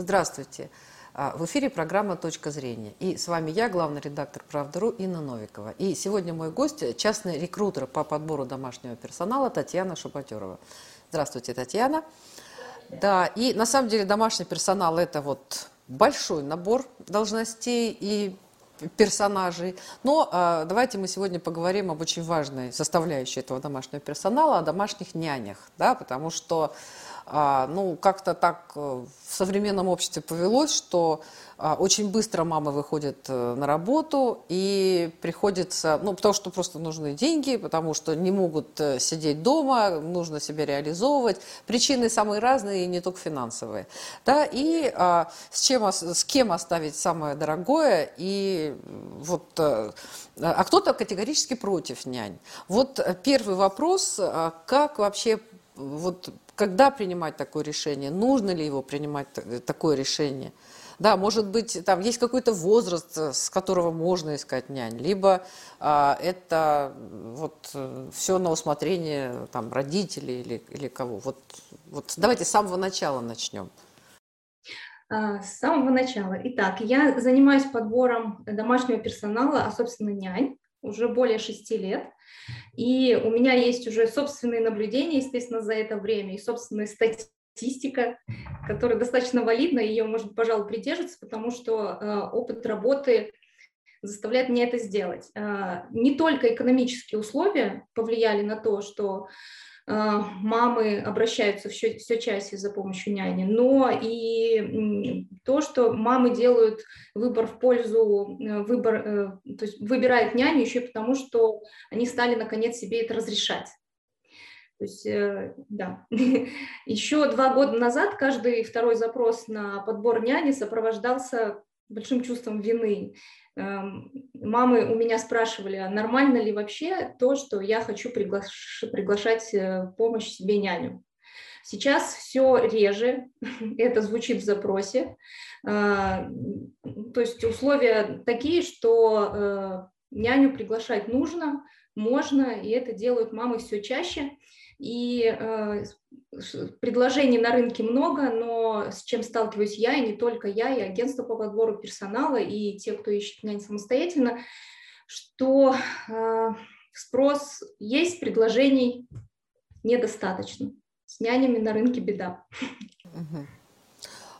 Здравствуйте. А, в эфире программа «Точка зрения». И с вами я, главный редактор «Правда.ру» Инна Новикова. И сегодня мой гость – частный рекрутер по подбору домашнего персонала Татьяна Шапотерова. Здравствуйте, Татьяна. Да, и на самом деле домашний персонал – это вот большой набор должностей и персонажей. Но э, давайте мы сегодня поговорим об очень важной составляющей этого домашнего персонала, о домашних нянях, да, потому что а, ну, как-то так э, в современном обществе повелось, что а, очень быстро мамы выходят э, на работу и приходится, ну, потому что просто нужны деньги, потому что не могут э, сидеть дома, нужно себя реализовывать. Причины самые разные, и не только финансовые. Да, и а, с, чем, с кем оставить самое дорогое, и вот, а кто-то категорически против нянь. Вот первый вопрос, как вообще вот когда принимать такое решение, нужно ли его принимать такое решение. Да, может быть, там есть какой-то возраст, с которого можно искать нянь, либо а, это вот все на усмотрение там родителей или, или кого. Вот, вот давайте с самого начала начнем. А, с самого начала. Итак, я занимаюсь подбором домашнего персонала, а собственно нянь уже более шести лет. И у меня есть уже собственные наблюдения, естественно, за это время, и собственная статистика, которая достаточно валидна, ее можно, пожалуй, придерживаться, потому что э, опыт работы заставляет меня это сделать. Э, не только экономические условия повлияли на то, что мамы обращаются все, все чаще за помощью няни, но и то, что мамы делают выбор в пользу, э, выбор, э, то есть выбирают няню еще потому, что они стали наконец себе это разрешать. То есть, э, да. Еще два года назад каждый второй запрос на подбор няни сопровождался большим чувством вины. Эм, мамы у меня спрашивали, а нормально ли вообще то, что я хочу приглаш... приглашать э, помощь себе няню. Сейчас все реже, это звучит в запросе. Э, то есть условия такие, что э, няню приглашать нужно, можно, и это делают мамы все чаще. И э, предложений на рынке много, но с чем сталкиваюсь я, и не только я, и агентство по подбору персонала, и те, кто ищет нянь самостоятельно, что э, спрос есть, предложений недостаточно. С нянями на рынке беда.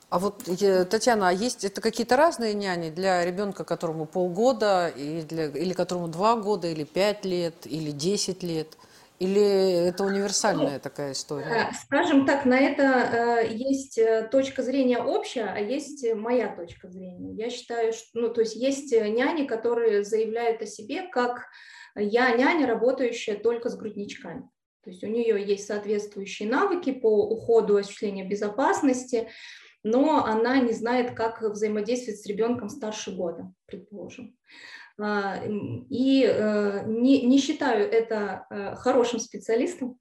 А вот, Татьяна, а есть это какие-то разные няни для ребенка, которому полгода, и для, или которому два года, или пять лет, или десять лет? Или это универсальная ну, такая история? Э, скажем так, на это э, есть э, точка зрения общая, а есть моя точка зрения. Я считаю, что, ну, то есть есть няни, которые заявляют о себе, как я няня, работающая только с грудничками. То есть у нее есть соответствующие навыки по уходу, осуществлению безопасности, но она не знает, как взаимодействовать с ребенком старше года, предположим. А, и э, не, не считаю это э, хорошим специалистом,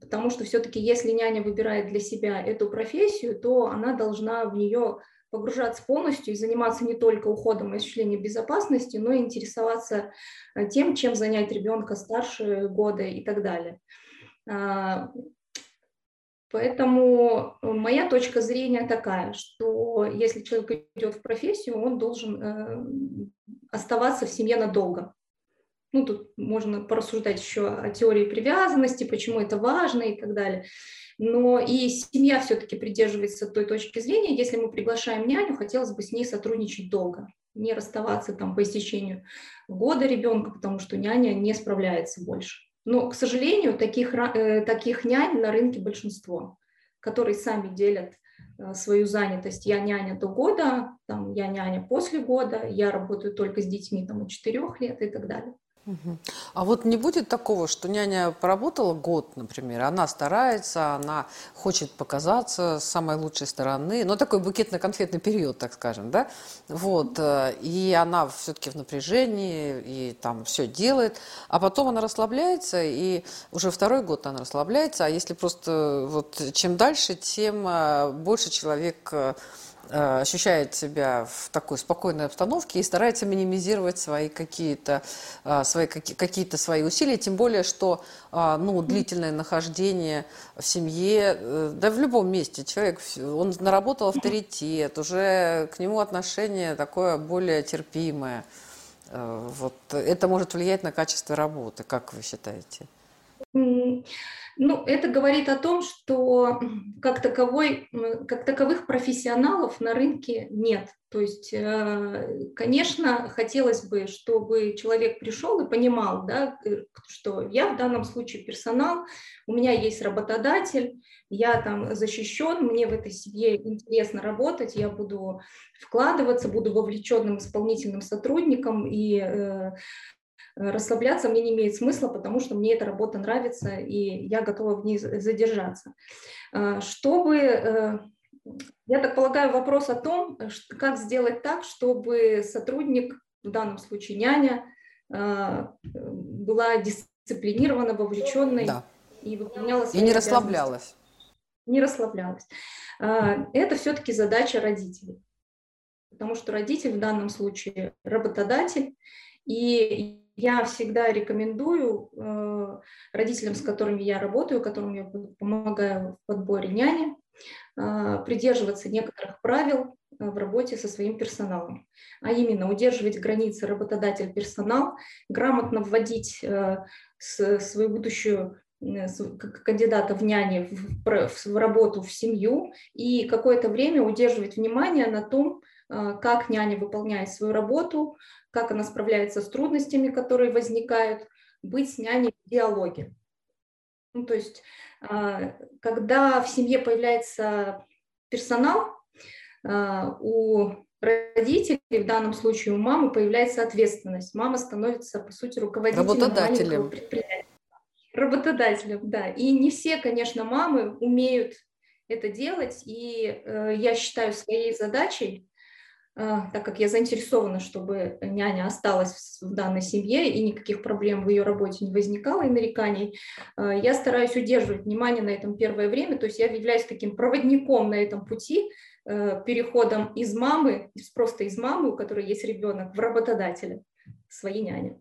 потому что все-таки если няня выбирает для себя эту профессию, то она должна в нее погружаться полностью и заниматься не только уходом и осуществлением безопасности, но и интересоваться э, тем, чем занять ребенка старше года и так далее. А, Поэтому моя точка зрения такая, что если человек идет в профессию, он должен оставаться в семье надолго. Ну, тут можно порассуждать еще о теории привязанности, почему это важно и так далее. Но и семья все-таки придерживается той точки зрения, если мы приглашаем няню, хотелось бы с ней сотрудничать долго, не расставаться там по истечению года ребенка, потому что няня не справляется больше. Но, к сожалению, таких, э, таких нянь на рынке большинство, которые сами делят свою занятость. Я няня до года, там, я няня после года, я работаю только с детьми там, от 4 лет и так далее. А вот не будет такого, что няня поработала год, например, она старается, она хочет показаться с самой лучшей стороны, ну такой букетно-конфетный период, так скажем, да, вот, э, и она все-таки в напряжении, и там все делает, а потом она расслабляется, и уже второй год она расслабляется, а если просто вот чем дальше, тем э, больше человек э, ощущает себя в такой спокойной обстановке и старается минимизировать свои какие-то э, свои, какие-то свои усилия, тем более, что э, ну, длительное нахождение в семье, да в любом месте человек, он наработал авторитет, уже к нему отношение такое более терпимое. Вот это может влиять на качество работы, как вы считаете? Ну, это говорит о том, что как, таковой, как таковых профессионалов на рынке нет. То есть, э, конечно, хотелось бы, чтобы человек пришел и понимал, да, э, что я в данном случае персонал, у меня есть работодатель, я там защищен, мне в этой семье интересно работать, я буду вкладываться, буду вовлеченным исполнительным сотрудником и э, расслабляться мне не имеет смысла, потому что мне эта работа нравится, и я готова в ней задержаться. Э, чтобы, э, я так полагаю, вопрос о том, как сделать так, чтобы сотрудник, в данном случае няня, была дисциплинирована, вовлеченной да. и выполняла свои И не расслаблялась. Не расслаблялась. Это все-таки задача родителей, потому что родитель в данном случае работодатель, и я всегда рекомендую э, родителям, с которыми я работаю, которым я помогаю в подборе няни, э, придерживаться некоторых правил э, в работе со своим персоналом, а именно удерживать границы работодатель-персонал, грамотно вводить свою будущую кандидата в няне в, в работу в семью и какое-то время удерживать внимание на том, как няня выполняет свою работу, как она справляется с трудностями, которые возникают, быть с няней в диалоге. Ну, то есть, а, когда в семье появляется персонал, а, у родителей, в данном случае у мамы, появляется ответственность. Мама становится, по сути, руководителем Работодателем. предприятия. Работодателем, да. И не все, конечно, мамы умеют это делать, и э, я считаю своей задачей а, так как я заинтересована, чтобы няня осталась в данной семье и никаких проблем в ее работе не возникало и нареканий, а, я стараюсь удерживать внимание на этом первое время, то есть я являюсь таким проводником на этом пути, э, переходом из мамы, просто из мамы, у которой есть ребенок, в работодателя своей няни.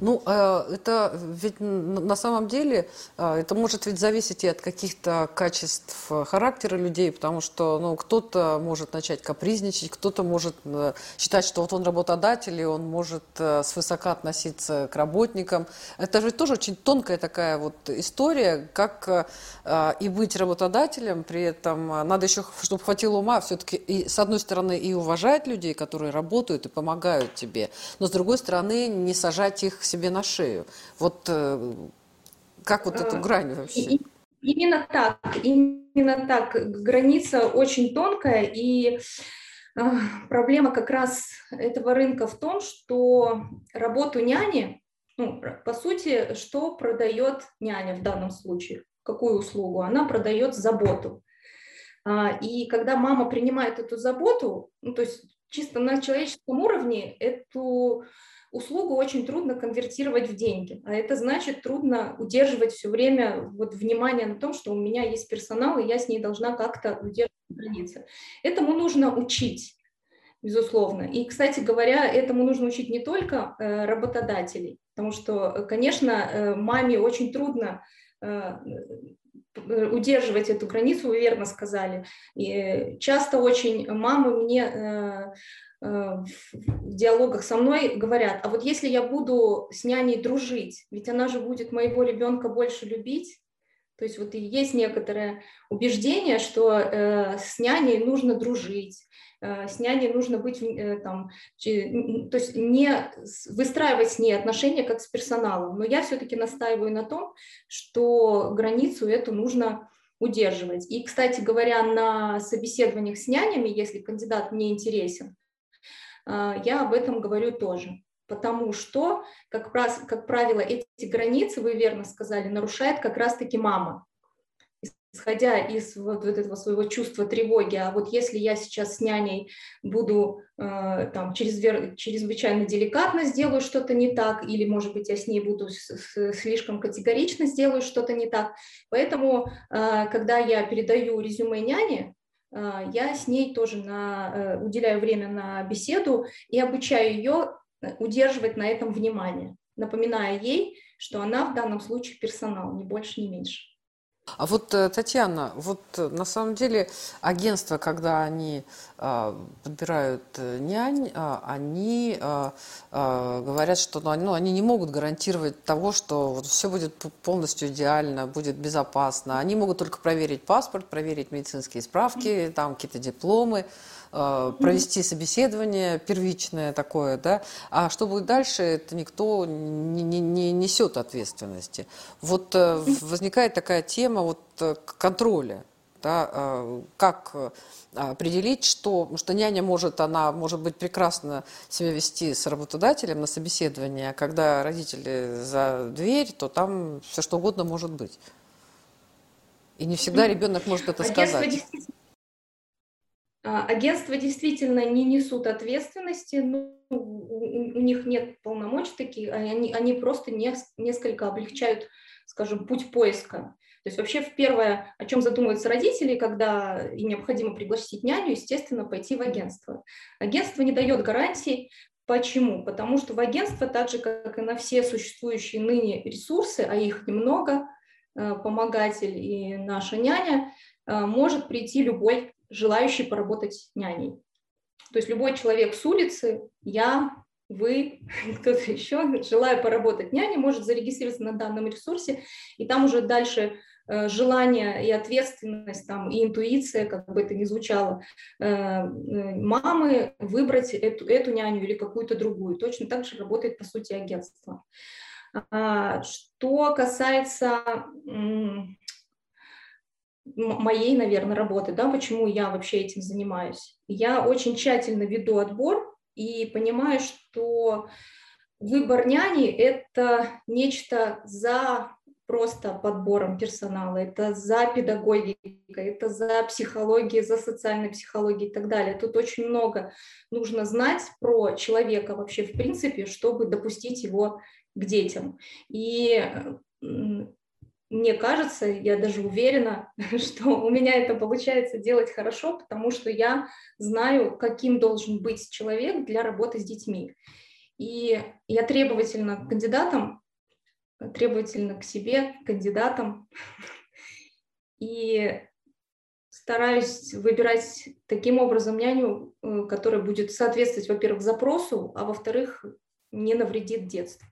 Ну, э, это ведь на самом деле, э, это может ведь зависеть и от каких-то качеств характера людей, потому что, ну, кто-то может начать капризничать, кто-то может э, считать, что вот он работодатель, и он может свысока относиться к работникам. Это же тоже очень тонкая такая вот история, как и быть работодателем, при этом надо еще, чтобы хватило ума, все-таки, и, с одной стороны, и уважать людей, которые работают и помогают тебе, но с другой стороны, не сажать их их себе на шею. Вот э, как вот эту грань вообще? Именно так, именно так. Граница очень тонкая, и а, проблема как раз этого рынка в том, что работу няни, ну, по сути, что продает няня в данном случае? Какую услугу? Она продает заботу. А, и когда мама принимает эту заботу, ну, то есть чисто на человеческом уровне эту услугу очень трудно конвертировать в деньги, а это значит трудно удерживать все время вот внимание на том, что у меня есть персонал, и я с ней должна как-то удерживать границы. Этому нужно учить безусловно. И, кстати говоря, этому нужно учить не только э, работодателей, потому что, конечно, э, маме очень трудно э, удерживать эту границу, вы верно сказали. И часто очень мамы мне в диалогах со мной говорят, а вот если я буду с няней дружить, ведь она же будет моего ребенка больше любить, то есть вот и есть некоторое убеждение, что э, с няней нужно дружить, э, с няней нужно быть э, там, то есть не выстраивать с ней отношения как с персоналом. Но я все-таки настаиваю на том, что границу эту нужно удерживать. И, кстати говоря, на собеседованиях с нянями, если кандидат мне интересен, я об этом говорю тоже. Потому что, как, как правило, эти границы, вы верно сказали, нарушает как раз-таки мама исходя из вот этого своего чувства тревоги, а вот если я сейчас с няней буду э, там чрезвер, чрезвычайно деликатно сделаю что-то не так, или, может быть, я с ней буду с, с, слишком категорично сделаю что-то не так. Поэтому, э, когда я передаю резюме няне, я с ней тоже на, уделяю время на беседу и обучаю ее удерживать на этом внимание, напоминая ей, что она в данном случае персонал, ни больше, ни меньше. А вот, э, Татьяна, вот э, на самом деле агентства, когда они а, подбирают э, нянь, а, они а, говорят, что ну, они, ну, они не могут гарантировать того, что вот все будет полностью идеально, будет безопасно. Они могут только проверить паспорт, проверить медицинские справки, там какие-то дипломы. Э, провести собеседование первичное такое, да, а что будет дальше, это никто не, не, не несет ответственности. Вот э, возникает такая тема вот э, контроля, да, как определить, что, что няня может, она может быть прекрасно себя вести с работодателем на собеседование, а когда родители за дверь, то там все что угодно может быть. И не всегда ребенок может это сказать. А, агентства действительно не несут ответственности, ну, у, них нет полномочий таких, а они, они просто не, несколько облегчают, скажем, путь поиска. То есть вообще первое, о чем задумываются родители, когда им необходимо пригласить няню, естественно, пойти в агентство. Агентство не дает гарантий. Почему? Потому что в агентство, так же, как и на все существующие ныне ресурсы, а их немного, э, помогатель и наша няня, э, может прийти любой желающий поработать няней. То есть любой человек с улицы, я, вы, кто-то еще, желая поработать няней, может зарегистрироваться на данном ресурсе, и там уже дальше э, желание и ответственность, там, и интуиция, как бы это ни звучало, э, э, мамы выбрать эту, эту няню или какую-то другую. Точно так же работает, по сути, агентство. А, что касается моей, наверное, работы, да, почему я вообще этим занимаюсь. Я очень тщательно веду отбор и понимаю, что выбор няни – это нечто за просто подбором персонала, это за педагогикой, это за психологией, за социальной психологией и так далее. Тут очень много нужно знать про человека вообще в принципе, чтобы допустить его к детям. И мне кажется, я даже уверена, что у меня это получается делать хорошо, потому что я знаю, каким должен быть человек для работы с детьми. И я требовательна к кандидатам, требовательна к себе, к кандидатам. И стараюсь выбирать таким образом няню, э, которая будет соответствовать, во-первых, запросу, а во-вторых, не навредит детству.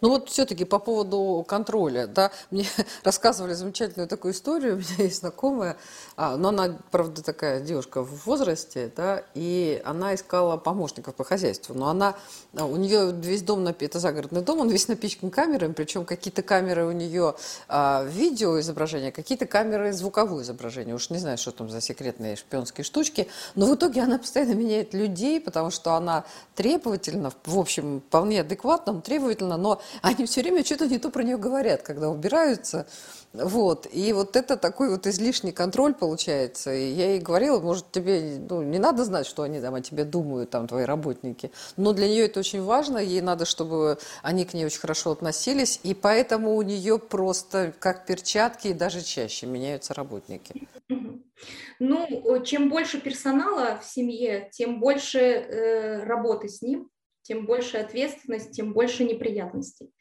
Ну вот все-таки по поводу контроля, да, мне рассказывали замечательную такую историю, у меня есть знакомая, а, но она, правда, такая девушка в возрасте, да, и она искала помощников по хозяйству, но она, а, у нее весь дом, это загородный дом, он весь напичкан камерами, причем какие-то камеры у нее а, видео изображения, какие-то камеры звуковое изображение, уж не знаю, что там за секретные шпионские штучки, но в итоге она постоянно меняет людей, потому что она требовательна, в общем, вполне адекватно, требовательна, но они все время что-то не то про нее говорят, когда убираются. Вот. И вот это такой вот излишний контроль получается. И я ей говорила, может, тебе ну, не надо знать, что они там о тебе думают, там, твои работники. Но для нее это очень важно. Ей надо, чтобы они к ней очень хорошо относились. И поэтому у нее просто как перчатки и даже чаще меняются работники. Ну, чем больше персонала в семье, тем больше э, работы с ним, тем больше ответственность, тем больше неприятностей.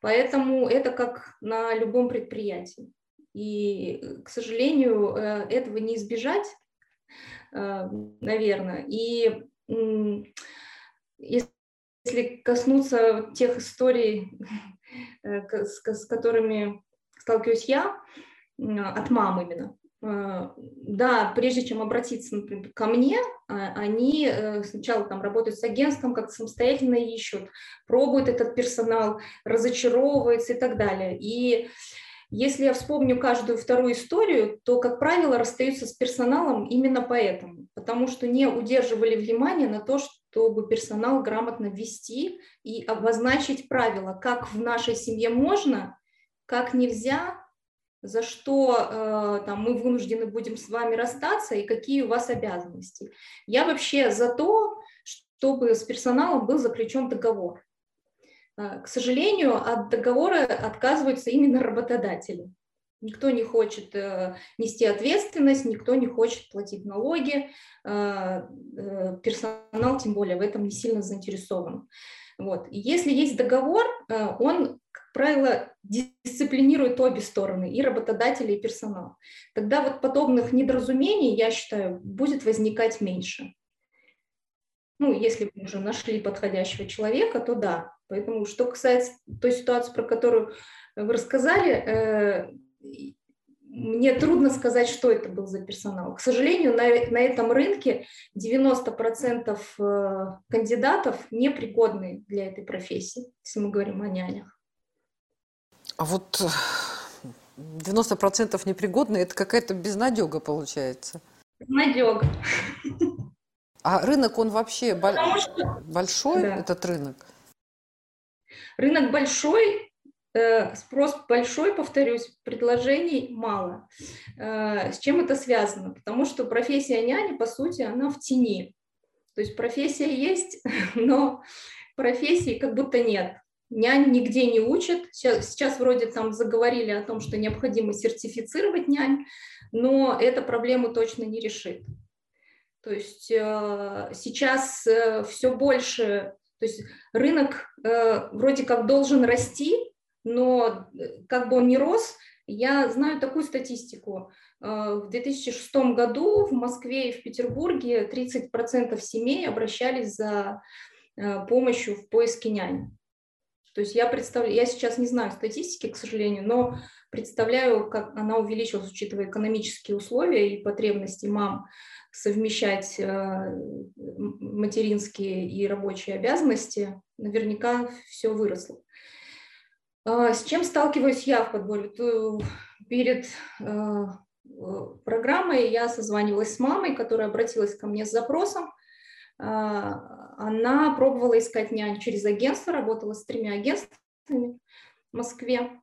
Поэтому это как на любом предприятии. И, к сожалению, э, этого не избежать, э, наверное. И если коснуться тех историй, э, с которыми сталкиваюсь я, от мам именно, да, прежде чем обратиться, например, ко мне, а, они э, сначала там работают с агентством, как самостоятельно ищут, пробуют этот персонал, разочаровываются и так далее. И если я вспомню каждую вторую историю, то, как правило, расстаются с персоналом именно поэтому, потому что не удерживали внимание на то, чтобы персонал грамотно вести и обозначить правила, как в нашей семье можно, как нельзя, за что э, там, мы вынуждены будем с вами расстаться и какие у вас обязанности. Я вообще за то, чтобы с персоналом был заключен договор. Э, к сожалению, от договора отказываются именно работодатели. Никто не хочет э, нести ответственность, никто не хочет платить налоги, э, э, персонал тем более в этом не сильно заинтересован. Вот. И если есть договор, э, он, как правило, дисциплинирует обе стороны, и работодателя, и персонал. Тогда вот подобных недоразумений, я считаю, будет возникать меньше. Ну, если вы уже нашли подходящего человека, то да. Поэтому, что касается той ситуации, про которую вы рассказали, э, мне трудно сказать, что это был за персонал. К сожалению, на, на этом рынке 90% э, кандидатов непригодны для этой профессии, если мы говорим о нянях. А вот 90% э, непригодны, это какая-то безнадега получается. Безнадега. А рынок, он вообще что... большой, да. этот рынок? Рынок большой, Э, спрос большой, повторюсь, предложений мало. Э, с чем это связано? Потому что профессия няни, по сути, она в тени. То есть профессия есть, но профессии как будто нет. Нянь нигде не учат. Сейчас, сейчас вроде там заговорили о том, что необходимо сертифицировать нянь, но эта проблему точно не решит. То есть э, сейчас э, все больше, то есть рынок э, вроде как должен расти, но как бы он ни рос, я знаю такую статистику. В 2006 году в Москве и в Петербурге 30% семей обращались за помощью в поиске няни. То есть я представляю, я сейчас не знаю статистики, к сожалению, но представляю, как она увеличилась, учитывая экономические условия и потребности мам совмещать материнские и рабочие обязанности, наверняка все выросло. А, с чем сталкиваюсь я в подборе? Перед а, программой я созванивалась с мамой, которая обратилась ко мне с запросом. А, она пробовала искать нянь через агентство, работала с тремя агентствами в Москве.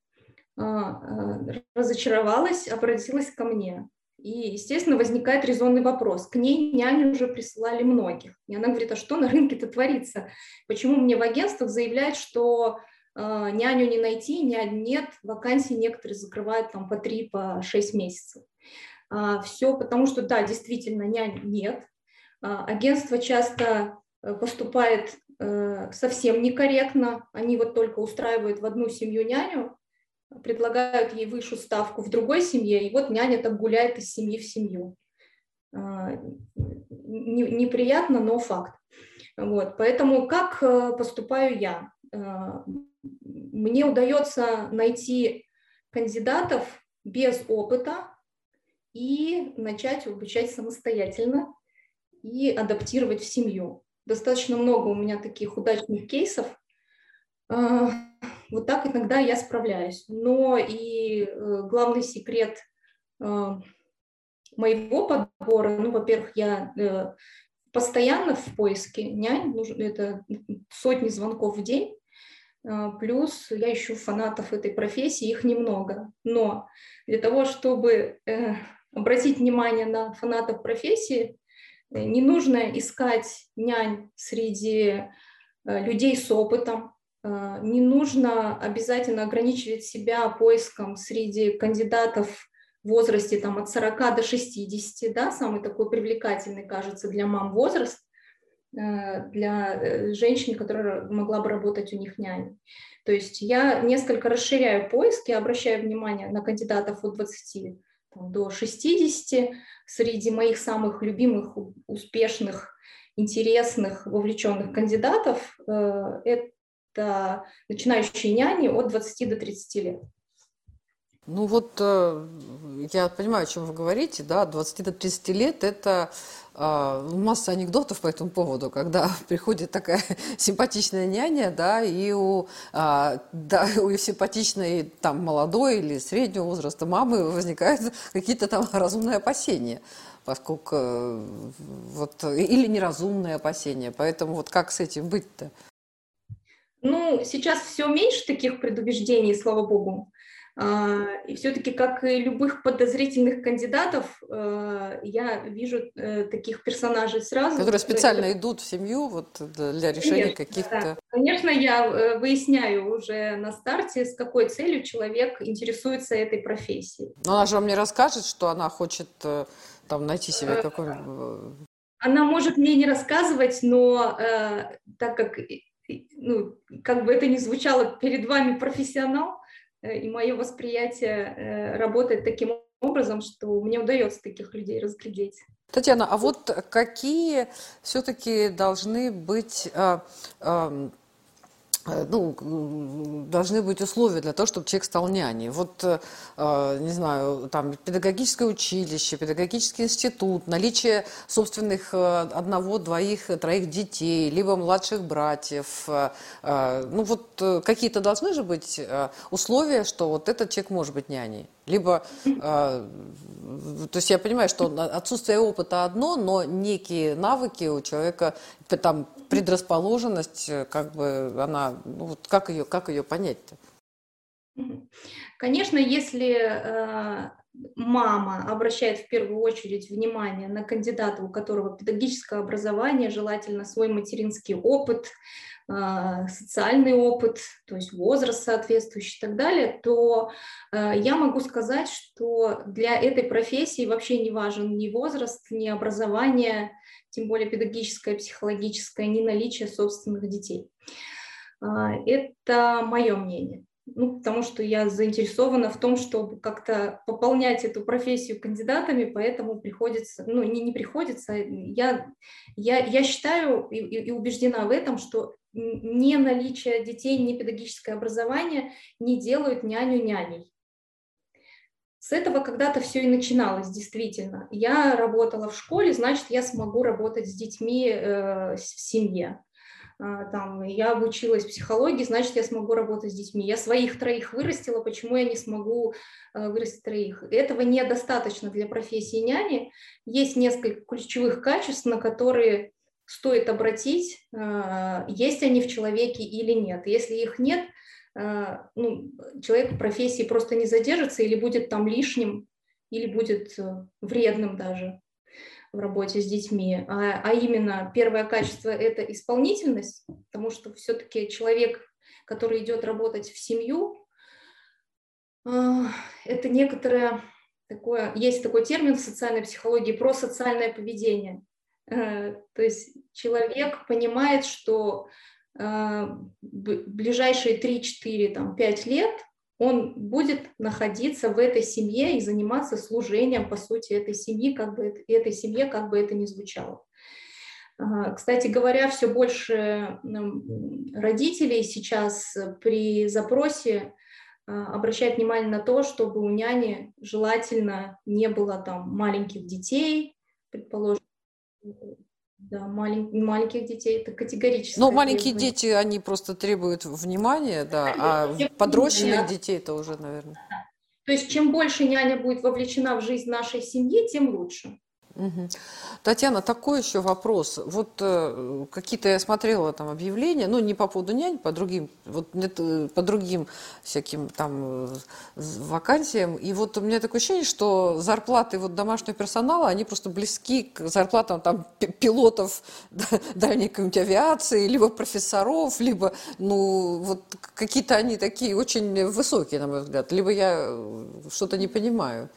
Разочаровалась, обратилась ко мне. И, естественно, возникает резонный вопрос. К ней няни уже присылали многих. И она говорит, а что на рынке-то творится? Почему мне в агентствах заявляют, что а, няню не найти, нянь нет, вакансии некоторые закрывают там по 3, по 6 месяцев. А, Все потому, что да, действительно, нянь нет. А, агентство часто э, поступает э, совсем некорректно, они вот только устраивают в одну семью няню, предлагают ей высшую ставку в другой семье, и вот няня так гуляет из семьи в семью. Неприятно, но факт. Вот, поэтому как э, поступаю я? мне удается найти кандидатов без опыта и начать обучать самостоятельно и адаптировать в семью. Достаточно много у меня таких удачных кейсов. А, вот так иногда я справляюсь. Но и э, главный секрет э, моего подбора, ну, во-первых, я э, постоянно в поиске нянь, это сотни звонков в день, а, плюс я ищу фанатов этой профессии, их немного. Но для того, чтобы э, обратить внимание на фанатов профессии, не нужно искать нянь среди э, людей с опытом, не нужно обязательно ограничивать себя поиском среди кандидатов в возрасте там, от 40 до 60, да, самый такой привлекательный, кажется, для мам возраст. Э, для э, женщин, которая могла бы работать у них няней. То есть я несколько расширяю поиски, обращаю внимание на кандидатов от 20 там, до 60. Среди моих самых любимых, успешных, интересных, вовлеченных кандидатов э, это начинающие няни от 20 до 30 лет. Ну вот я понимаю, о чем вы говорите, да, от 20 до 30 лет это а, масса анекдотов по этому поводу, когда приходит такая симпатичная няня, да, и у, а, да, у симпатичной там молодой или среднего возраста мамы возникают какие-то там разумные опасения поскольку вот или неразумные опасения. Поэтому вот как с этим быть-то? Ну, сейчас все меньше таких предубеждений, слава богу. А, и все-таки, как и любых подозрительных кандидатов, э, я вижу э, таких персонажей сразу. Которые специально это... идут в семью вот, для решения каких-то... Да. Конечно, я э, выясняю уже на старте, с какой целью человек интересуется этой профессией. Но она же вам не расскажет, что она хочет там найти себе какой-нибудь... Она может мне не рассказывать, но э, так как, ну, как бы это ни звучало, перед вами профессионал, и мое восприятие э, работает таким образом, что мне удается таких людей разглядеть. Татьяна, а вот какие все-таки должны быть Э, ну, должны быть условия для того, чтобы человек стал няней. Вот, э, э, не знаю, там, педагогическое училище, педагогический институт, наличие собственных одного, двоих, троих детей, либо младших братьев. Ну, вот какие-то должны же быть условия, что вот этот человек может быть няней. Либо, то есть я понимаю, что отсутствие опыта одно, но некие навыки у человека, там, предрасположенность, э, как бы она, ну вот как ее, как ее понять-то? Конечно, если э, мама обращает в первую очередь внимание на кандидата, у которого педагогическое образование, желательно свой материнский опыт, э, социальный опыт, то есть возраст соответствующий и так далее, то э, я могу сказать, что для этой профессии вообще не важен ни возраст, ни образование, тем более педагогическое, психологическое, ни наличие собственных детей. А, это мое мнение. Ну, потому что я заинтересована в том, чтобы как-то пополнять эту профессию кандидатами, поэтому приходится, ну, не, не приходится, я, я, я считаю и, и убеждена в этом, что не наличие детей, не педагогическое образование не делают няню няней. С этого когда-то все и начиналось, действительно. Я работала в школе, значит, я смогу работать с детьми э, в семье. А, там, я обучилась психологии, значит, я смогу работать с детьми. Я своих троих вырастила, почему я не смогу э, вырастить троих? Этого недостаточно для профессии няни. Есть несколько ключевых качеств, на которые стоит обратить, э, есть они в человеке или нет. Если их нет – а, ну, человек в профессии просто не задержится или будет там лишним, или будет э, вредным даже в работе с детьми. А, а именно первое качество – это исполнительность, потому что все-таки человек, который идет работать в семью, а, это некоторое такое, есть такой термин в социальной психологии про социальное поведение. Э, то есть человек понимает, что а, ближайшие 3-4, там, 5 лет он будет находиться в этой семье и заниматься служением, по сути, этой семьи, как бы этой семье, как бы это ни звучало. А, кстати говоря, все больше родителей сейчас при запросе а, обращают внимание на то, чтобы у няни желательно не было там маленьких детей, предположим, да, малень, маленьких детей это категорически. Ну, маленькие дети, они просто требуют внимания, да, а подрощенных детей это уже, наверное. То есть, чем больше няня будет вовлечена в жизнь нашей семьи, тем лучше. Угу. Татьяна, такой еще вопрос. Вот э, какие-то я смотрела там объявления, ну не по поводу нянь, по другим, вот э, по другим всяким там э, вакансиям. И вот у меня такое ощущение, что зарплаты вот домашнего персонала, они просто близки к зарплатам там пилотов дальней какой-нибудь авиации, либо профессоров, либо, ну, вот какие-то они такие очень высокие, на мой взгляд. Либо я э, что-то не понимаю.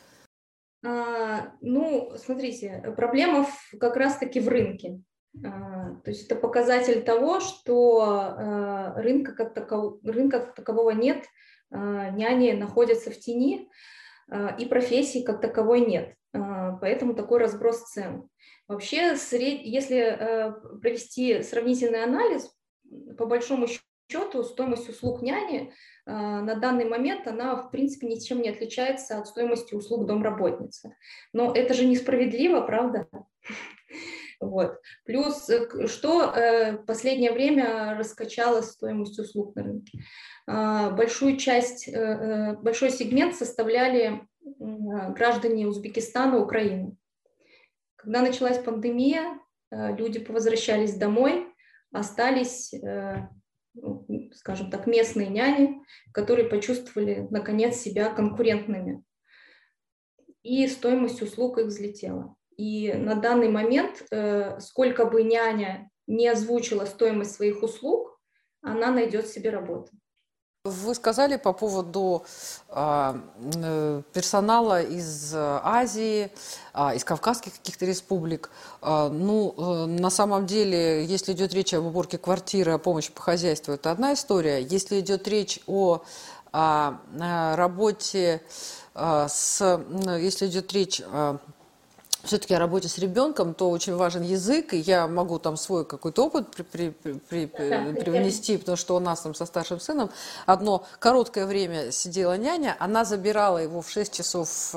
А, ну, смотрите, проблема как раз-таки в рынке. А, то есть это показатель того, что а, рынка как, такого, рынка как такового нет, няни находятся в тени, и профессии как таковой нет. Поэтому такой разброс цен. Вообще, если провести сравнительный анализ, по большому счету стоимость услуг няни на данный момент она, в принципе, ничем не отличается от стоимости услуг домработницы. Но это же несправедливо, правда? Вот. Плюс, э, что э, последнее время раскачалась стоимость услуг на рынке? А, большую часть, э, большой сегмент составляли граждане Узбекистана, Украины. Когда началась пандемия, люди повозвращались домой, остались скажем так, местные няни, которые почувствовали, наконец, себя конкурентными. И стоимость услуг их взлетела. И на данный момент, э, сколько бы няня не озвучила стоимость своих услуг, она найдет себе работу. Вы сказали по поводу а, э, персонала из Азии, э, из кавказских каких-то республик. Э, ну, э, на самом деле, если идет речь об уборке квартиры, о помощи по хозяйству, это одна история. Если идет речь о, работе э, с, если идет речь все-таки о работе с ребенком, то очень важен язык, и я могу там свой какой-то опыт при, при, при, при, привнести, потому что у нас там со старшим сыном одно короткое время сидела няня, она забирала его в 6 часов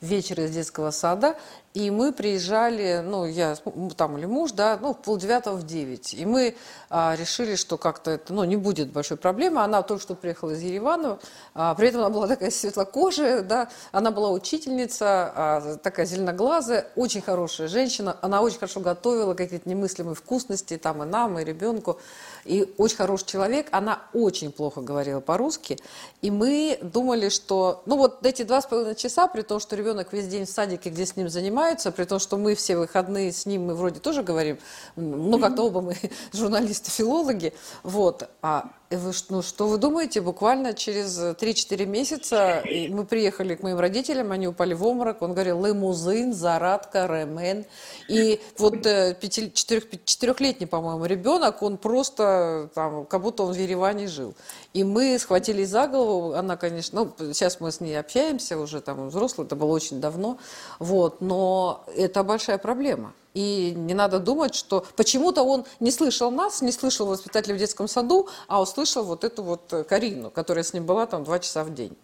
вечера из детского сада, и мы приезжали, ну, я там или муж, да, ну, в полдевятого в девять. И мы а, решили, что как-то это, ну, не будет большой проблемы. Она только что приехала из Еревана, а, при этом она была такая светлокожая, да, она была учительница, а, такая зеленоглазая, очень хорошая женщина. Она очень хорошо готовила какие-то немыслимые вкусности там и нам, и ребенку. И очень хороший человек. Она очень плохо говорила по-русски. И мы думали, что, ну, вот эти два с половиной часа, при том, что ребенок весь день в садике, где с ним занимаются, при том, что мы все выходные с ним, мы вроде тоже говорим, ну, как-то оба мы журналисты-филологи, вот, а вы, ну, что вы думаете, буквально через 3-4 месяца мы приехали к моим родителям, они упали в обморок, он говорил лимузин, зарадка, ремен. И вот э, четырехлетний, по-моему, ребенок, он просто, там, как будто он в Ереване жил. И мы схватились за голову, она, конечно, ну, сейчас мы с ней общаемся уже, там, взрослые, это было очень давно, вот, но это большая проблема. И не надо думать, что почему-то он не слышал нас, не слышал воспитателя в детском саду, а услышал вот эту вот э, Карину, которая с ним была там два часа в день.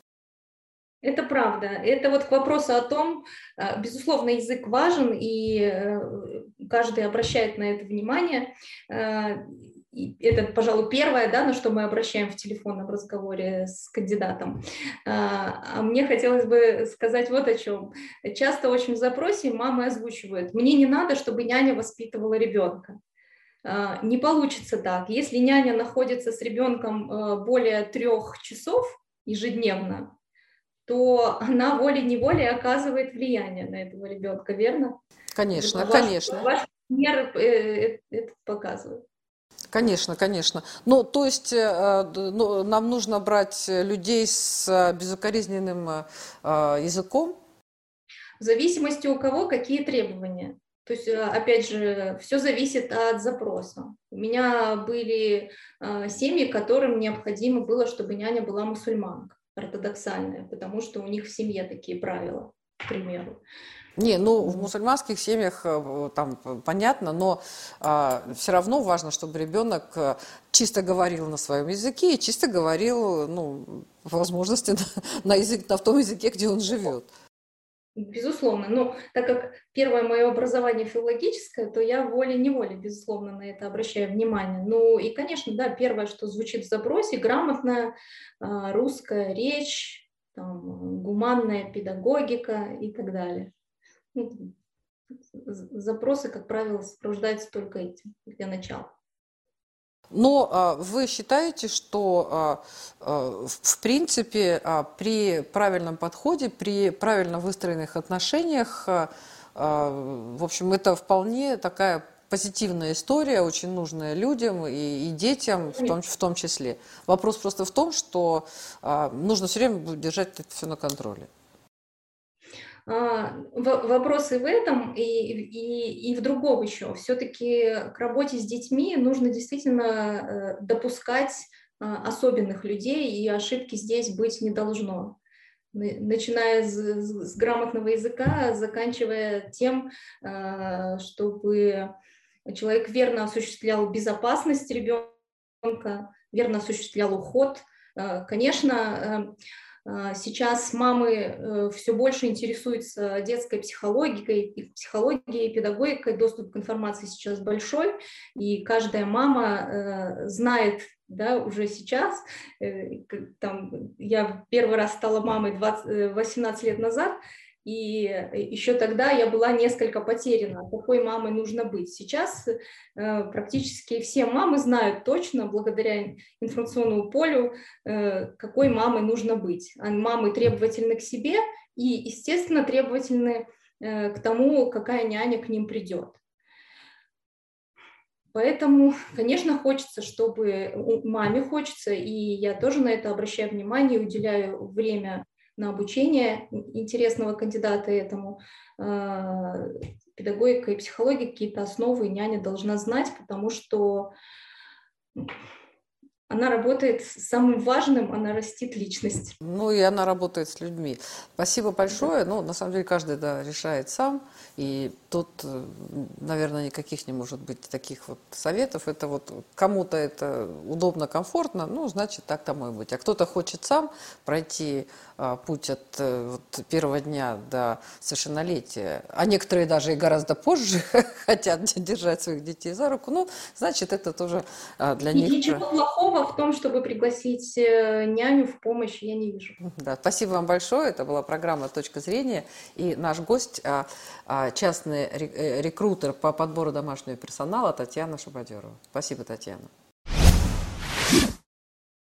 Это правда. Это вот к вопросу о том, э, безусловно, язык важен, и э, каждый обращает на это внимание это, пожалуй, первое, да, на что мы обращаем в телефонном разговоре с кандидатом. А, а мне хотелось бы сказать вот о чем. Часто очень в запросе мамы озвучивают, мне не надо, чтобы няня воспитывала ребенка. А, не получится так. Если няня находится с ребенком э, более трех часов ежедневно, то она волей-неволей оказывает влияние на этого ребенка, верно? Конечно, ваш, конечно. Ваш пример э, э, это показывает. Конечно, конечно. Ну, то есть э, ну, нам нужно брать людей с э, безукоризненным э, языком? В зависимости у кого какие требования. То есть, опять же, все зависит от запроса. У меня были семьи, которым необходимо было, чтобы няня была мусульманка, ортодоксальная, потому что у них в семье такие правила, к примеру. Не, ну в мусульманских семьях э, там понятно, но а, все равно важно, чтобы ребенок э, чисто говорил на своем языке и чисто говорил, ну, по возможности на, на, язык, на том языке, где он живет. Безусловно. Но так как первое мое образование филологическое, то я волей-неволей, безусловно, на это обращаю внимание. Ну и, конечно, да, первое, что звучит в запросе, грамотная а, русская речь, там, гуманная педагогика и так далее. Ну, запросы, как правило, сопровождаются только этим для начала. Но а, вы считаете, что а, а, в принципе при правильном подходе, при правильно выстроенных отношениях, в общем, это вполне такая позитивная история, очень нужная людям и, и детям в том, в том числе. Вопрос просто в том, что нужно все время держать это все на контроле. А, вопросы в этом и, и, и в другом еще. Все-таки к работе с детьми нужно действительно э, допускать а, особенных людей, и ошибки здесь быть не должно. Начиная с, с грамотного языка, заканчивая тем, а, чтобы человек верно осуществлял безопасность ребенка, верно осуществлял уход. Конечно, а, сейчас мамы э, все больше интересуются детской психологией, психологией, педагогикой, доступ к информации сейчас большой, и каждая мама э, знает да, уже сейчас, э, там, я первый раз стала мамой 20, 18 лет назад, И еще тогда я была несколько потеряна, какой мамой нужно быть. Сейчас э, практически все мамы знают точно, благодаря информационному полю, э, какой мамой нужно быть. А мамы требовательны к себе и, естественно, требовательны э, к тому, какая няня к ним придет. Поэтому, конечно, хочется, чтобы маме хочется, и я тоже на это обращаю внимание, уделяю время на обучение интересного кандидата этому. А, педагогика и психология какие-то основы няня должна знать, потому что она работает с самым важным, она растит личность. Ну и она работает с людьми. Спасибо большое. Ну, на самом деле, каждый да, решает сам. И тут, э, наверное, никаких не может быть таких вот советов. Это вот кому-то это удобно, комфортно, ну, значит, так тому и быть. А кто-то хочет сам пройти а, путь от э, вот, первого дня до совершеннолетия, а некоторые даже и гораздо позже хотят держать своих детей за руку, ну, значит, это тоже а, для и них... Ничего плохого в том, чтобы пригласить э, няню в помощь, я не вижу. Да, спасибо вам большое. Это была программа «Точка зрения». И наш гость, а, частный э, рекрутер по подбору домашнего персонала Татьяна Шабадерова. Спасибо, Татьяна.